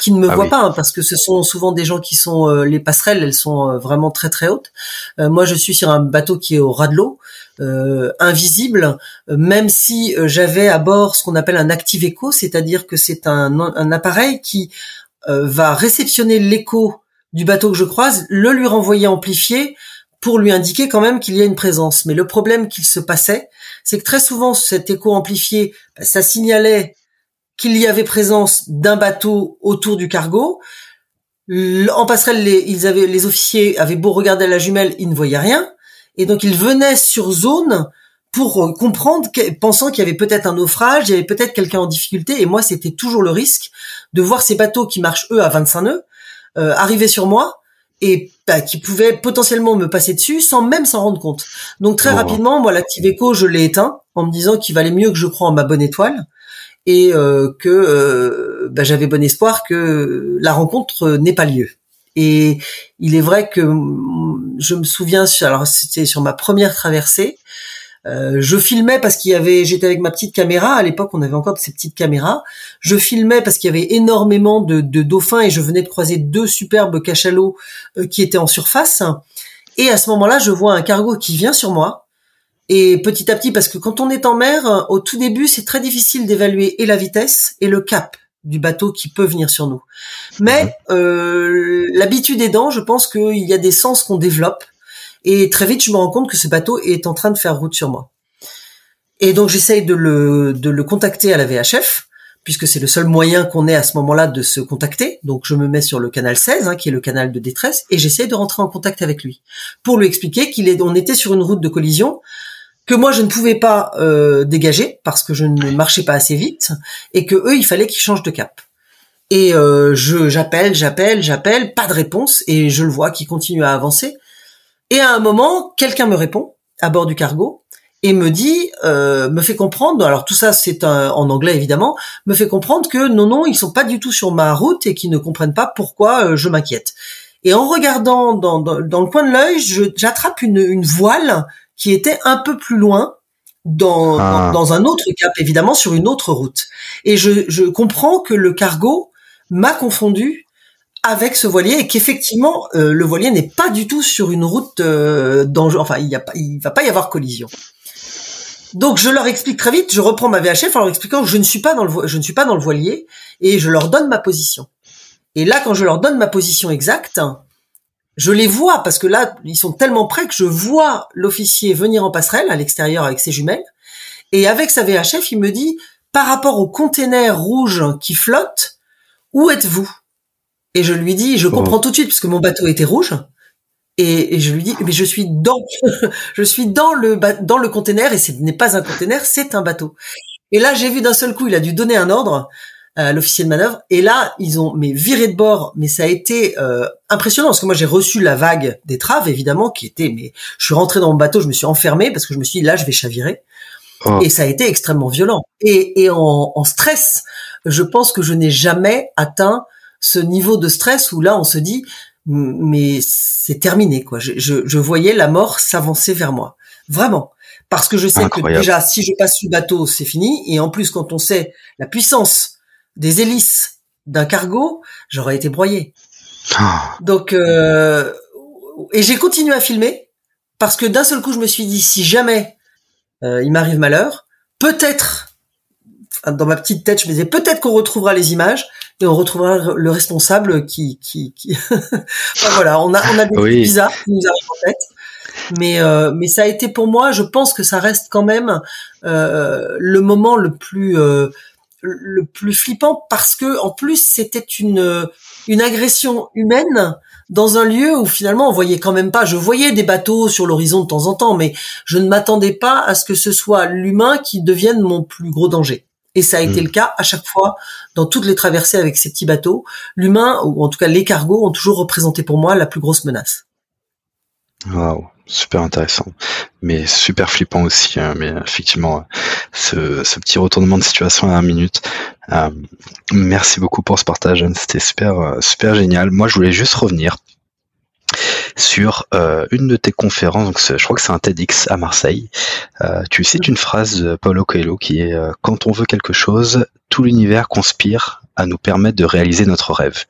qui ne me ah voient pas hein, parce que ce sont souvent des gens qui sont les passerelles elles sont vraiment très très hautes. Moi je suis sur un bateau qui est au ras de l'eau invisible même si j'avais à bord ce qu'on appelle un active echo c'est-à-dire que c'est un, un appareil qui va réceptionner l'écho du bateau que je croise, le lui renvoyer amplifié pour lui indiquer quand même qu'il y a une présence. Mais le problème qu'il se passait, c'est que très souvent cet écho amplifié, bah, ça signalait qu'il y avait présence d'un bateau autour du cargo. En passerelle, les, ils avaient, les officiers avaient beau regarder la jumelle, ils ne voyaient rien. Et donc ils venaient sur zone pour euh, comprendre, pensant qu'il y avait peut-être un naufrage, il y avait peut-être quelqu'un en difficulté. Et moi, c'était toujours le risque de voir ces bateaux qui marchent eux à 25 nœuds arriver sur moi et bah, qui pouvaient potentiellement me passer dessus sans même s'en rendre compte. Donc très oh. rapidement, moi, l'active écho, je l'ai éteint en me disant qu'il valait mieux que je croie en ma bonne étoile et euh, que euh, bah, j'avais bon espoir que la rencontre n'ait pas lieu. Et il est vrai que je me souviens, alors c'était sur ma première traversée, euh, je filmais parce qu'il y avait, j'étais avec ma petite caméra. À l'époque, on avait encore de ces petites caméras. Je filmais parce qu'il y avait énormément de, dauphins et je venais de croiser deux superbes cachalots euh, qui étaient en surface. Et à ce moment-là, je vois un cargo qui vient sur moi. Et petit à petit, parce que quand on est en mer, au tout début, c'est très difficile d'évaluer et la vitesse et le cap du bateau qui peut venir sur nous. Mais euh, l'habitude aidant, je pense qu'il y a des sens qu'on développe et très vite, je me rends compte que ce bateau est en train de faire route sur moi. Et donc, j'essaye de le, de le contacter à la VHF, puisque c'est le seul moyen qu'on ait à ce moment-là de se contacter. Donc, je me mets sur le canal 16, hein, qui est le canal de détresse, et j'essaye de rentrer en contact avec lui pour lui expliquer qu'il est, on était sur une route de collision que moi je ne pouvais pas euh, dégager parce que je ne marchais pas assez vite et que eux il fallait qu'ils changent de cap. Et euh, je j'appelle, j'appelle, j'appelle, pas de réponse et je le vois qui continue à avancer et à un moment, quelqu'un me répond à bord du cargo et me dit, euh, me fait comprendre, alors tout ça c'est en anglais évidemment, me fait comprendre que non non ils sont pas du tout sur ma route et qu'ils ne comprennent pas pourquoi euh, je m'inquiète. Et en regardant dans, dans, le coin de l'œil, j'attrape une, une voile qui était un peu plus loin dans, ah. dans, un autre cap, évidemment sur une autre route. Et je, je comprends que le cargo m'a confondu avec ce voilier et qu'effectivement euh, le voilier n'est pas du tout sur une route euh, dangereuse. Enfin, il y a pas, il va pas y avoir collision. Donc je leur explique très vite, je reprends ma VHF en leur expliquant que je ne suis pas dans le je ne suis pas dans le voilier et je leur donne ma position. Et là quand je leur donne ma position exacte, je les vois parce que là ils sont tellement près que je vois l'officier venir en passerelle à l'extérieur avec ses jumelles et avec sa VHF, il me dit par rapport au container rouge qui flotte, où êtes-vous? Et je lui dis, je comprends tout de suite, parce que mon bateau était rouge. Et, je lui dis, mais je suis dans, je suis dans le dans le container et ce n'est pas un container, c'est un bateau. Et là, j'ai vu d'un seul coup, il a dû donner un ordre à l'officier de manœuvre. Et là, ils ont mais viré de bord, mais ça a été euh, impressionnant parce que moi j'ai reçu la vague des traves évidemment qui était, mais je suis rentré dans mon bateau, je me suis enfermé parce que je me suis dit là, je vais chavirer. Oh. Et ça a été extrêmement violent. Et, et en, en stress, je pense que je n'ai jamais atteint ce niveau de stress où là on se dit mais c'est terminé quoi. Je, je, voyais la mort s'avancer vers moi, vraiment, parce que je sais que déjà si je passe le bateau c'est fini et en plus quand on sait la puissance des hélices d'un cargo, j'aurais été broyé. Ah. Donc euh, et j'ai continué à filmer parce que d'un seul coup je me suis dit si jamais euh, il m'arrive malheur, peut-être dans ma petite tête, je me disais peut-être qu'on retrouvera les images et on retrouvera le responsable qui, qui, qui... enfin, voilà, on a, on a des oui. bizarres qui nous arrivent en tête. Mais, euh, mais ça a été pour moi, je pense que ça reste quand même euh, le moment le plus, euh, le plus flippant parce que en plus c'était une, une agression humaine dans un lieu où finalement on voyait quand même pas, je voyais des bateaux sur l'horizon de temps en temps, mais je ne m'attendais pas à ce que ce soit l'humain qui devienne mon plus gros danger. Et ça a été mm. le cas à chaque fois dans toutes les traversées avec ces petits bateaux. L'humain, ou en tout cas les cargos, ont toujours représenté pour moi la plus grosse menace. Waouh, super intéressant, mais super flippant aussi. Hein, mais effectivement, ce, petit retournement de situation à un minute. Euh, merci beaucoup pour ce partage, c'était super, euh, super génial. Moi, je voulais juste revenir sur euh, une de tes conférences, je crois que c'est un TEDx à Marseille. Euh, tu cites une phrase de Paulo Coelho qui est euh, Quand on veut quelque chose, tout l'univers conspire à nous permettre de réaliser notre rêve.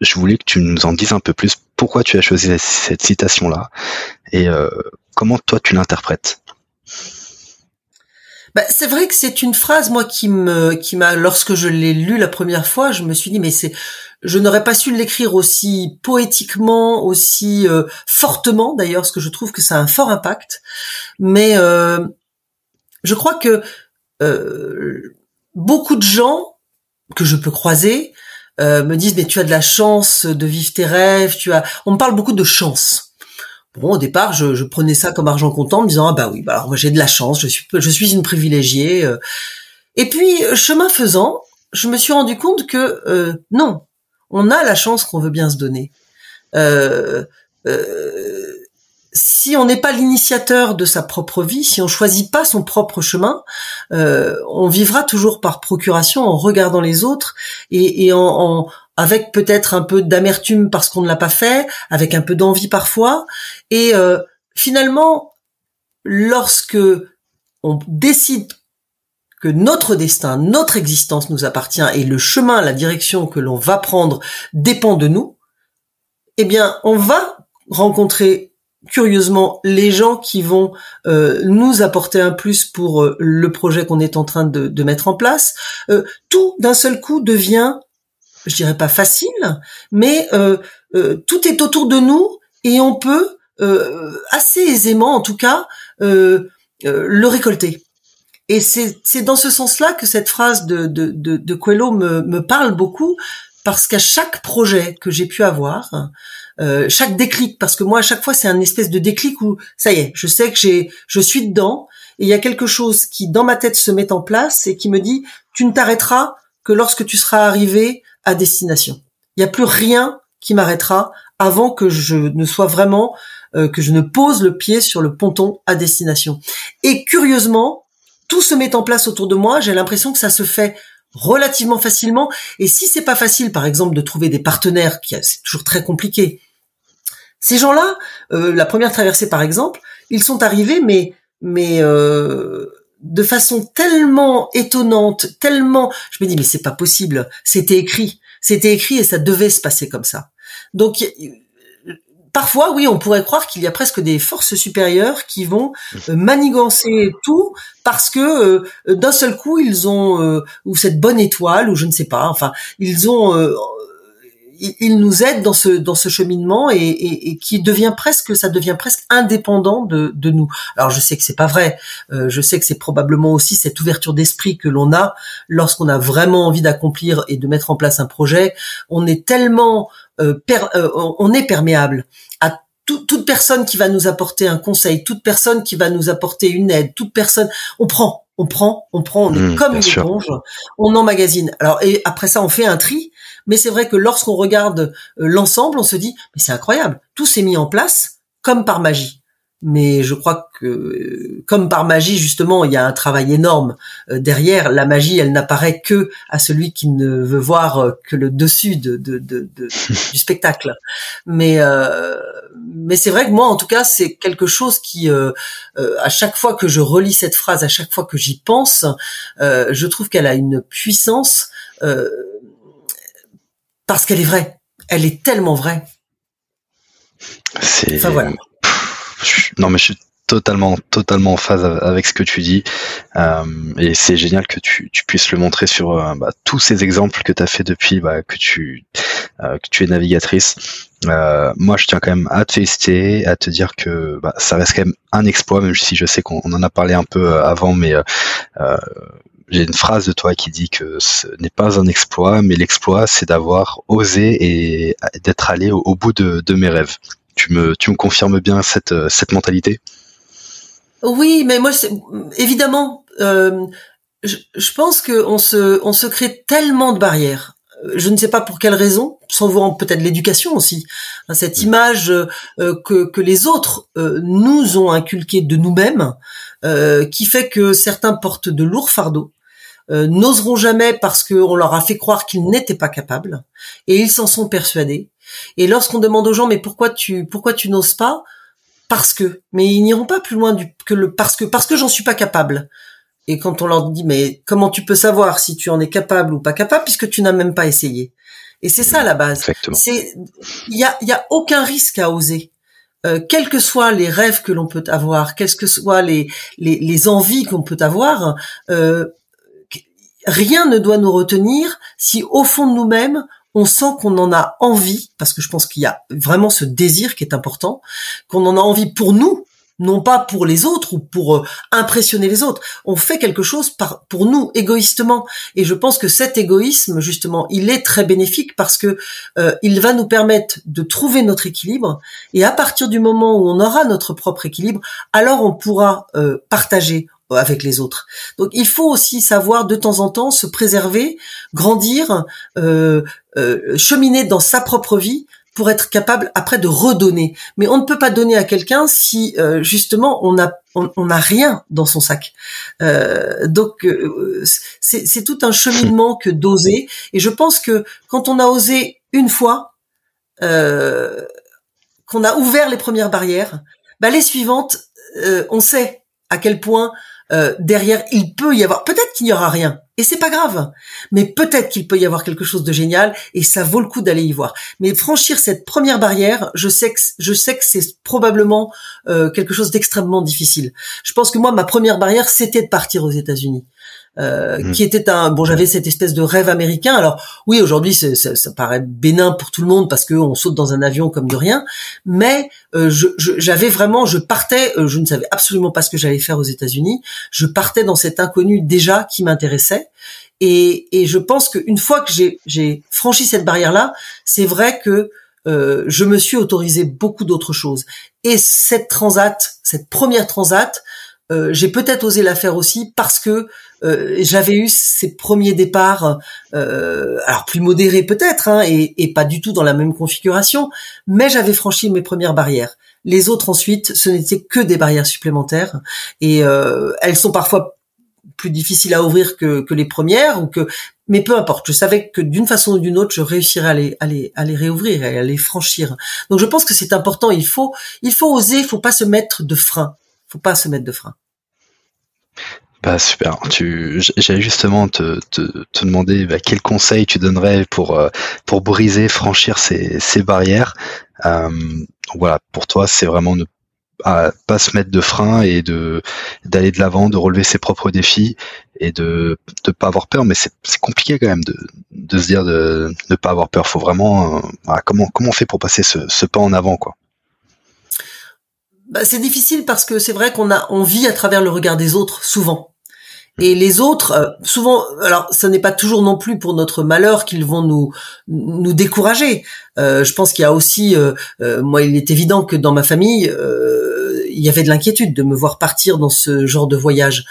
je voulais que tu nous en dises un peu plus pourquoi tu as choisi cette citation-là? Et comment toi tu l'interprètes? Bah, c'est vrai que c'est une phrase moi qui me qui m'a lorsque je l'ai lu la première fois, je me suis dit mais c'est je n'aurais pas su l'écrire aussi poétiquement, aussi euh, fortement d'ailleurs, parce que je trouve que ça a un fort impact. Mais euh, je crois que euh, beaucoup de gens que je peux croiser me disent mais tu as de la chance de vivre tes rêves. Tu as, on me parle beaucoup de chance. Bon, au départ, je, je prenais ça comme argent comptant, me disant ah bah oui, bah alors moi j'ai de la chance, je suis je suis une privilégiée. Et puis chemin faisant, je me suis rendu compte que non, on a la chance qu'on veut bien se donner. Euh, euh, si on n'est pas l'initiateur de sa propre vie, si on choisit pas son propre chemin, euh, on vivra toujours par procuration en regardant les autres et, en, avec peut-être un peu d'amertume parce qu'on ne l'a pas fait, avec un peu d'envie parfois. Et finalement, lorsque on décide que notre destin, notre existence nous appartient et le chemin, la direction que l'on va prendre dépend de nous, eh bien, on va rencontrer curieusement les gens qui vont euh, nous apporter un plus pour euh, le projet qu'on est en train de, mettre en place. Euh, tout d'un seul coup devient, je dirais pas facile, mais tout est autour de nous et on peut assez aisément, en tout cas, le récolter. Et c'est dans ce sens-là que cette phrase de, de, de, de Coelho me, me, parle beaucoup, parce qu'à chaque projet que j'ai pu avoir, euh, chaque déclic, parce que moi à chaque fois c'est un espèce de déclic où ça y est, je sais que j'ai, je suis dedans, et il y a quelque chose qui dans ma tête se met en place et qui me dit tu ne t'arrêteras que lorsque tu seras arrivé à destination. Il n'y a plus rien qui m'arrêtera avant que je ne sois vraiment, euh, que je ne pose le pied sur le ponton à destination. Et curieusement, tout se met en place autour de moi. J'ai l'impression que ça se fait relativement facilement. Et si c'est pas facile, par exemple, de trouver des partenaires, qui c'est toujours très compliqué. Ces gens-là, euh, la première traversée, par exemple, ils sont arrivés, mais mais euh, de façon tellement étonnante, tellement, je me dis mais c'est pas possible. C'était écrit, c'était écrit et ça devait se passer comme ça. Donc parfois, oui, on pourrait croire qu'il y a presque des forces supérieures qui vont euh, manigancer tout parce que euh, d'un seul coup ils ont euh, ou cette bonne étoile ou je ne sais pas. Enfin, ils ont ils nous aident dans ce dans ce cheminement et, et, et, qui devient presque ça devient presque indépendant de, de nous. Alors je sais que c'est pas vrai. je sais que c'est probablement aussi cette ouverture d'esprit que l'on a lorsqu'on a vraiment envie d'accomplir et de mettre en place un projet. On est tellement euh, euh, on est perméable à toute personne qui va nous apporter un conseil, toute personne qui va nous apporter une aide, toute personne, on prend, on prend, on prend, on est mmh, comme une éponge, on emmagasine. Alors et après ça, on fait un tri. Mais c'est vrai que lorsqu'on regarde euh, l'ensemble, on se dit, mais c'est incroyable, tout s'est mis en place comme par magie mais je crois que comme par magie justement il y a un travail énorme euh, derrière. La magie elle n'apparaît que à celui qui ne veut voir euh, que le dessus de, de, de, du spectacle. Mais euh, mais c'est vrai que moi en tout cas c'est quelque chose qui à chaque fois que je relis cette phrase à chaque fois que j'y pense je trouve qu'elle a une puissance parce qu'elle est vraie. Elle est tellement vraie. C'est enfin voilà non, mais je suis totalement, totalement en phase avec ce que tu dis. Euh, et c'est génial que tu, puisses le montrer sur euh, bah, tous ces exemples que tu as fait depuis bah, que, tu, euh, que tu es navigatrice. moi, je tiens quand même à te féliciter, à te dire que bah, ça reste quand même un exploit, même si je sais qu'on en a parlé un peu avant, mais j'ai une phrase de toi qui dit que ce n'est pas un exploit, mais l'exploit, c'est d'avoir osé et d'être allé au, bout de, de mes rêves. Tu me, tu me confirmes bien cette, euh, cette mentalité? Oui, mais moi, évidemment, euh, je, je, pense qu'on se, on se crée tellement de barrières. Je ne sais pas pour quelle raison, sans voir peut-être l'éducation aussi. Cette mm. image euh, que, que les autres nous ont inculquée de nous-mêmes, qui fait que certains portent de lourds fardeaux. n'oseront jamais parce qu'on leur a fait croire qu'ils n'étaient pas capables et ils s'en sont persuadés et lorsqu'on demande aux gens, mais pourquoi tu, pourquoi tu n'oses pas? Parce que. Mais ils n'iront pas plus loin du, que le parce que, parce que j'en suis pas capable. Et quand on leur dit, mais comment tu peux savoir si tu en es capable ou pas capable puisque tu n'as même pas essayé? Et c'est ça la base. C'est, il y a, y a aucun risque à oser. Euh, quels que soient les rêves que l'on peut avoir, quelles que soient les, les, les envies qu'on peut avoir, euh, rien ne doit nous retenir si au fond de nous-mêmes, on sent qu'on en a envie, parce que je pense qu'il y a vraiment ce désir qui est important, qu'on en a envie pour nous, non pas pour les autres ou pour euh, impressionner les autres. On fait quelque chose pour nous, égoïstement. Et je pense que cet égoïsme, justement, il est très bénéfique parce que euh, il va nous permettre de trouver notre équilibre. Et à partir du moment où on aura notre propre équilibre, alors on pourra euh, partager avec les autres. Donc il faut aussi savoir de temps en temps se préserver, grandir, cheminer dans sa propre vie pour être capable après de redonner. Mais on ne peut pas donner à quelqu'un si euh, justement on a on n'a rien dans son sac. Euh, donc euh, c'est tout un cheminement que d'oser. Et je pense que quand on a osé une fois, qu'on a ouvert les premières barrières, bah les suivantes, on sait à quel point derrière il peut y avoir. Peut-être qu'il n'y aura rien, et c'est pas grave. Mais peut-être qu'il peut y avoir quelque chose de génial et ça vaut le coup d'aller y voir. Mais franchir cette première barrière, je sais que je sais que c'est probablement euh, quelque chose d'extrêmement difficile. Je pense que moi ma première barrière c'était de partir aux États-Unis. Euh, mmh. qui était un bon j'avais cette espèce de rêve américain. Alors oui aujourd'hui ça, ça, paraît bénin pour tout le monde parce qu'on saute dans un avion comme de rien. Mais euh, j'avais vraiment je partais euh, je ne savais absolument pas ce que j'allais faire aux États-Unis. Je partais dans cet inconnu déjà qui m'intéressait. Et, et je pense qu'une fois que j'ai franchi cette barrière là c'est vrai que euh, je me suis autorisé beaucoup d'autres choses. Et cette transat cette première transat euh, j'ai peut-être osé la faire aussi parce que euh, j'avais eu ces premiers départs, euh, alors plus modérés peut-être, hein, et, et, pas du tout dans la même configuration, mais j'avais franchi mes premières barrières. Les autres ensuite, ce n'étaient que des barrières supplémentaires, et elles sont parfois plus difficiles à ouvrir que, que les premières, ou que, mais peu importe. Je savais que d'une façon ou d'une autre, je réussirais à les, à les, à les réouvrir à les franchir. Donc je pense que c'est important. Il faut, il faut oser. Il faut pas se mettre de frein faut pas se mettre de frein. Bah super. Tu, j'allais justement te, te, te demander bah, quel conseil tu donnerais pour euh, pour briser, franchir ces, ces barrières. Euh, voilà, pour toi, c'est vraiment ne pas se mettre de frein et de d'aller de l'avant, de relever ses propres défis et de de pas avoir peur. Mais c'est compliqué quand même de, de se dire de ne pas avoir peur. Faut vraiment, euh, comment comment on fait pour passer ce, ce pas en avant quoi? Bah, c'est difficile parce que c'est vrai qu'on a on vit à travers le regard des autres souvent. Et les autres, euh, souvent, alors ce n'est pas toujours non plus pour notre malheur qu'ils vont nous nous décourager. Euh, je pense qu'il y a aussi, euh, moi, il est évident que dans ma famille, il y avait de l'inquiétude de me voir partir dans ce genre de voyage.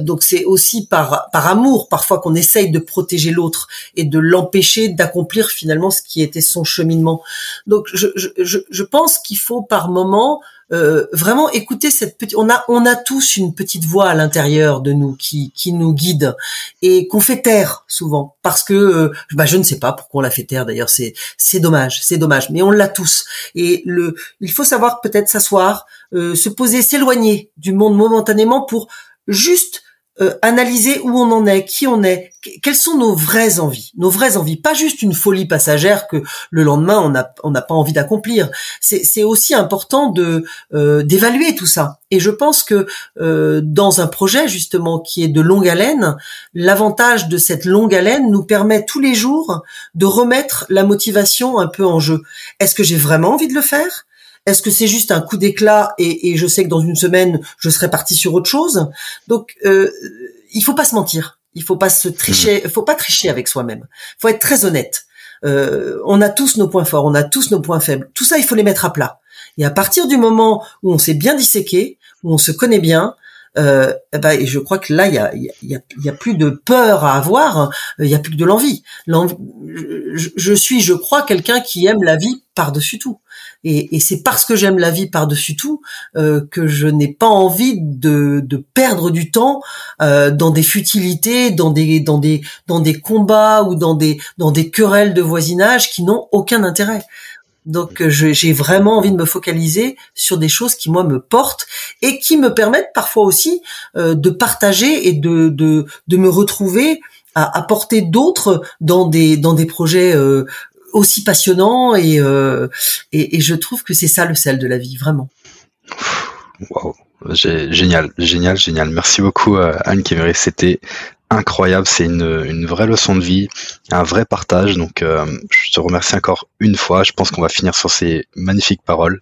donc c'est aussi par par amour parfois qu'on essaye de protéger l'autre et de l'empêcher d'accomplir finalement ce qui était son cheminement. Donc je je, je pense qu'il faut par moment euh, vraiment écouter cette petite. On a on a tous une petite voix à l'intérieur de nous qui qui nous guide et qu'on fait taire souvent parce que euh, bah je ne sais pas pourquoi on la fait taire d'ailleurs c'est c'est dommage c'est dommage mais on l'a tous et le il faut savoir peut-être s'asseoir euh, se poser s'éloigner du monde momentanément pour juste euh, analyser où on en est, qui on est, quelles sont nos vraies envies, nos vraies envies, pas juste une folie passagère que le lendemain on n'a pas envie d'accomplir. C'est aussi important de euh, d'évaluer tout ça. Et je pense que euh, dans un projet justement qui est de longue haleine, l'avantage de cette longue haleine nous permet tous les jours de remettre la motivation un peu en jeu. Est-ce que j'ai vraiment envie de le faire? Est-ce que c'est juste un coup d'éclat et, je sais que dans une semaine je serai parti sur autre chose? Donc euh, il faut pas se mentir, il faut pas se tricher, il mmh. faut pas tricher avec soi-même. Il faut être très honnête. Euh, on a tous nos points forts, on a tous nos points faibles. Tout ça, il faut les mettre à plat. Et à partir du moment où on s'est bien disséqué, où on se connaît bien, euh, eh ben, et je crois que là, il y a, y, a, y a, plus de peur à avoir, il y a plus que de l'envie. Je, je, suis, je crois, quelqu'un qui aime la vie par-dessus tout. Et, et c'est parce que j'aime la vie par-dessus tout euh, que je n'ai pas envie de, perdre du temps euh, dans des futilités, dans des, dans des, dans des combats ou dans des, dans des querelles de voisinage qui n'ont aucun intérêt. Donc euh, j'ai vraiment envie de me focaliser sur des choses qui moi me portent et qui me permettent parfois aussi euh, de partager et de, de, de me retrouver à apporter d'autres dans des dans des projets euh, aussi passionnants et, et, et je trouve que c'est ça le sel de la vie vraiment. Wow, génial, génial, génial. Merci beaucoup Anne Kémery, c'était incroyable. C'est une, une, vraie leçon de vie, un vrai partage. Donc, euh, je te remercie encore une fois. Je pense qu'on va finir sur ces magnifiques paroles.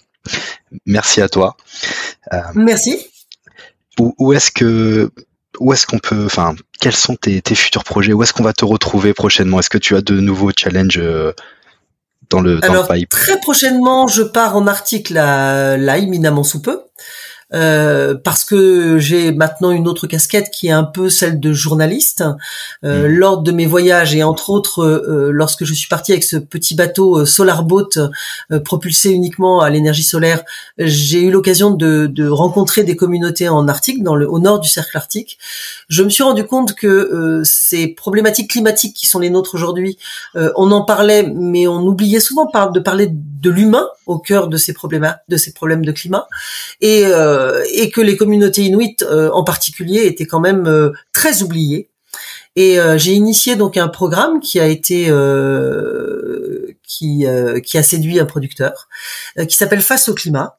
Merci à toi. Euh, Merci. Où, où est-ce que où est-ce qu'on peut, enfin, quels sont tes, tes futurs projets? Où est-ce qu'on va te retrouver prochainement? Est-ce que tu as de nouveaux challenges euh, dans le, dans Alors, le pipe Très prochainement, je pars en article à, là, imminemment sous peu. Euh, parce que j'ai maintenant une autre casquette qui est un peu celle de journaliste. Euh, mmh. Lors de mes voyages et entre autres euh, lorsque je suis partie avec ce petit bateau euh, Solar Boat euh, propulsé uniquement à l'énergie solaire, j'ai eu l'occasion de, de, rencontrer des communautés en Arctique, dans le, au nord du cercle arctique. Je me suis rendu compte que ces problématiques climatiques qui sont les nôtres aujourd'hui, on en parlait, mais on oubliait souvent de parler de l'humain au cœur de ces problèmes, de ces problèmes de climat. Et euh, et que les communautés inuites euh, en particulier étaient quand même euh, très oubliées. Et j'ai initié donc un programme qui a été qui qui a séduit un producteur qui s'appelle Face au climat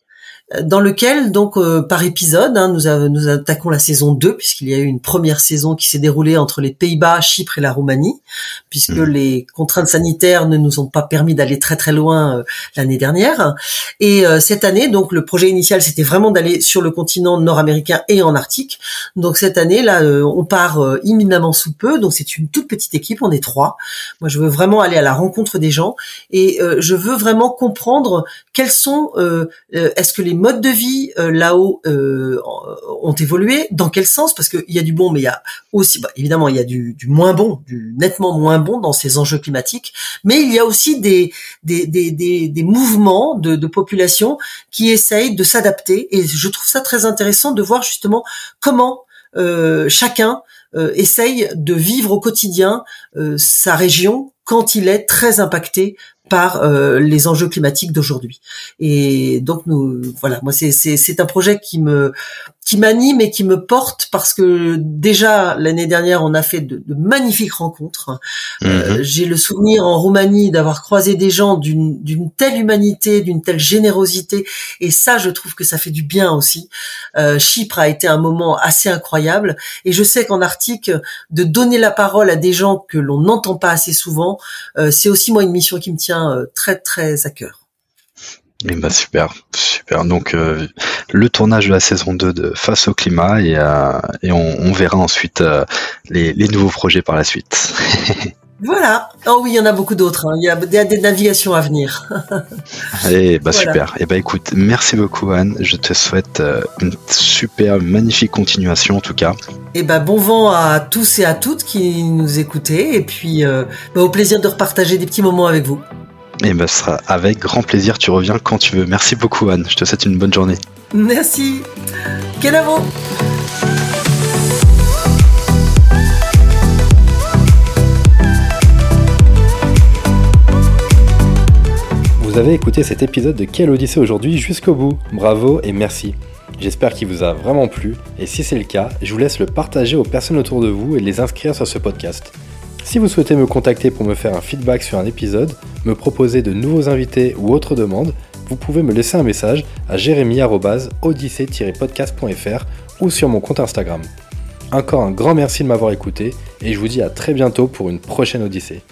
dans lequel donc euh, par épisode, hein, nous, nous, attaquons la saison 2 puisqu'il y a eu une première saison qui s'est déroulée entre les Pays-Bas, Chypre et la Roumanie, puisque mmh. les contraintes sanitaires ne nous ont pas permis d'aller très très loin euh, l'année dernière. Et euh, cette année, donc le projet initial c'était vraiment d'aller sur le continent nord-américain et en Arctique. Donc cette année là, on part imminemment sous peu. Donc c'est une toute petite équipe, on est trois. Moi je veux vraiment aller à la rencontre des gens et je veux vraiment comprendre quels sont, est-ce que les modes de vie euh, là-haut euh, ont évolué Dans quel sens? Parce qu'il y a du bon, mais il y a aussi, bah, évidemment, il y a du, moins bon, du nettement moins bon dans ces enjeux climatiques. Mais il y a aussi des mouvements de, de population qui essayent de s'adapter. Et je trouve ça très intéressant de voir justement comment euh, chacun essaye de vivre au quotidien sa région quand il est très impacté par euh, les enjeux climatiques d'aujourd'hui. Et donc nous, voilà, moi c'est c'est un projet qui me qui m'anime et qui me porte parce que déjà l'année dernière on a fait de, de magnifiques rencontres. Euh, mhm. J'ai le souvenir en Roumanie d'avoir croisé des gens d'une d'une telle humanité, d'une telle générosité et ça je trouve que ça fait du bien aussi. Euh, Chypre a été un moment assez incroyable et je sais qu'en Arctique de donner la parole à des gens que l'on n'entend pas assez souvent, euh, c'est aussi moi une mission qui me tient euh, très très à cœur. Et eh bah ben, super, super. Donc euh, le tournage de la saison 2 de Face au climat et, euh, et on, verra ensuite les, nouveaux projets par la suite. voilà. Oh oui, il y en a beaucoup d'autres. Hein. Il, y a, des navigations à venir. Allez, bah super. Et eh bah écoute, merci beaucoup Anne. Je te souhaite une super magnifique continuation en tout cas. Et eh bah bon vent à tous et à toutes qui nous écoutez et puis bah, au plaisir de repartager des petits moments avec vous. Et ben, ce sera avec grand plaisir. Tu reviens quand tu veux. Merci beaucoup, Anne. Je te souhaite une bonne journée. Merci. Kenavo. Vous avez écouté cet épisode de Quelle Odyssée aujourd'hui jusqu'au bout. Bravo et merci. J'espère qu'il vous a vraiment plu et si c'est le cas, je vous laisse le partager aux personnes autour de vous et les inscrire sur ce podcast. Si vous souhaitez me contacter pour me faire un feedback sur un épisode, me proposer de nouveaux invités ou autres demandes, vous pouvez me laisser un message à jérémy-odyssée-podcast.fr ou sur mon compte Instagram. Encore un grand merci de m'avoir écouté et je vous dis à très bientôt pour une prochaine Odyssée.